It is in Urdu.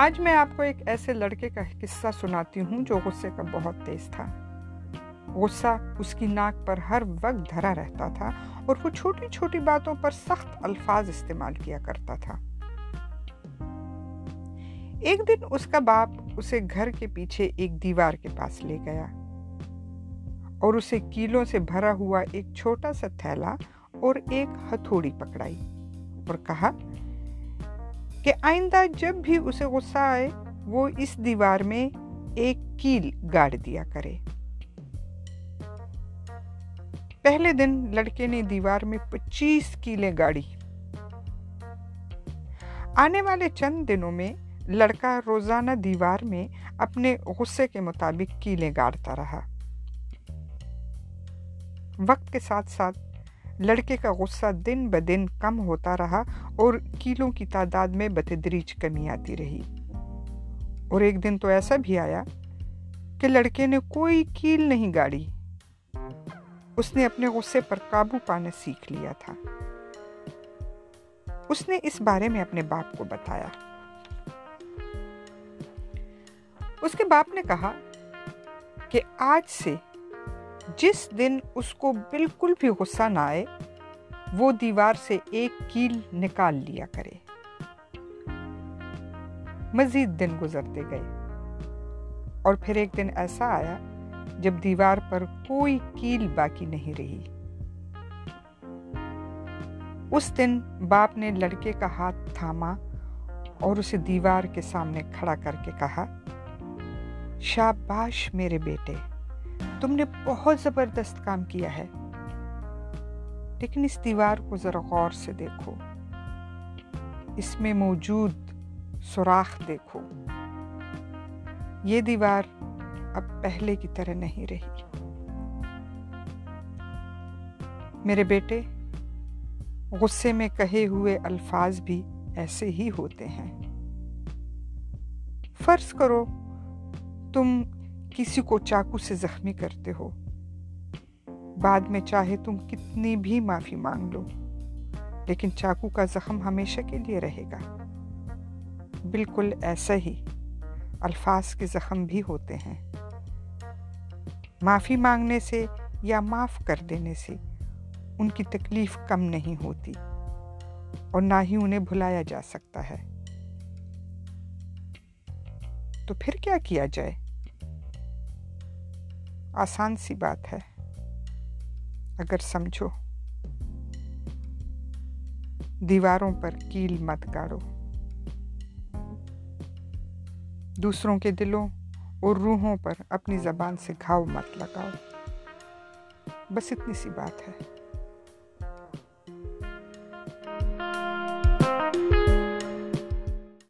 آج میں آپ کو ایک ایسے لڑکے کا قصہ سناتی ہوں جو غصے کا بہت تیز تھا۔ غصہ اس کی ناک پر ہر وقت دھرا رہتا تھا اور وہ چھوٹی چھوٹی باتوں پر سخت الفاظ استعمال کیا کرتا تھا۔ ایک دن اس کا باپ اسے گھر کے پیچھے ایک دیوار کے پاس لے گیا اور اسے کیلوں سے بھرا ہوا ایک چھوٹا سا تھیلا اور ایک ہتھوڑی پکڑائی اور کہا کہ آئندہ جب بھی اسے غصہ آئے، وہ اس دیوار میں ایک کیل گاڑ دیا کرے۔ پہلے دن لڑکے نے دیوار میں پچیس کیلیں گاڑی۔ آنے والے چند دنوں میں لڑکا روزانہ دیوار میں اپنے غصے کے مطابق کیلیں گاڑتا رہا۔ وقت کے ساتھ ساتھ لڑکے کا غصہ دن بدن کم ہوتا رہا اور کیلوں کی تعداد میں بتدریج کمی آتی رہی۔ اور ایک دن تو ایسا بھی آیا کہ لڑکے نے کوئی کیل نہیں گاڑی۔ اس نے اپنے غصے پر قابو پانا سیکھ لیا تھا۔ اس نے اس بارے میں اپنے باپ کو بتایا۔ اس کے باپ نے کہا کہ آج سے جس دن اس کو بالکل بھی غصہ نہ آئے، وہ دیوار سے ایک کیل نکال لیا کرے۔ مزید دن گزرتے گئے۔ اور پھر ایک دن ایسا آیا جب دیوار پر کوئی کیل باقی نہیں رہی۔ اس دن باپ نے لڑکے کا ہاتھ تھاما اور اسے دیوار کے سامنے کھڑا کر کے کہا، شاباش میرے بیٹے تم نے بہت زبردست کام کیا ہے۔ لیکن اس دیوار کو ذرا غور سے دیکھو۔ اس میں موجود سوراخ دیکھو۔ یہ دیوار اب پہلے کی طرح نہیں رہی۔ میرے بیٹے، غصے میں کہے ہوئے الفاظ بھی ایسے ہی ہوتے ہیں۔ فرض کرو تم کسی کو چاقو سے زخمی کرتے ہو۔ بعد میں چاہے تم کتنی بھی معافی مانگ لو، لیکن چاقو کا زخم ہمیشہ کے لیے رہے گا۔ بالکل ایسا ہی الفاظ کے زخم بھی ہوتے ہیں۔ معافی مانگنے سے یا معاف کر دینے سے ان کی تکلیف کم نہیں ہوتی اور نہ ہی انہیں بھلایا جا سکتا ہے۔ تو پھر کیا کیا جائے؟ آسان سی بات ہے، اگر سمجھو۔ دیواروں پر کیل مت گاڑو۔ دوسروں کے دلوں اور روحوں پر اپنی زبان سے گھاؤ مت لگاؤ۔ بس اتنی سی بات ہے۔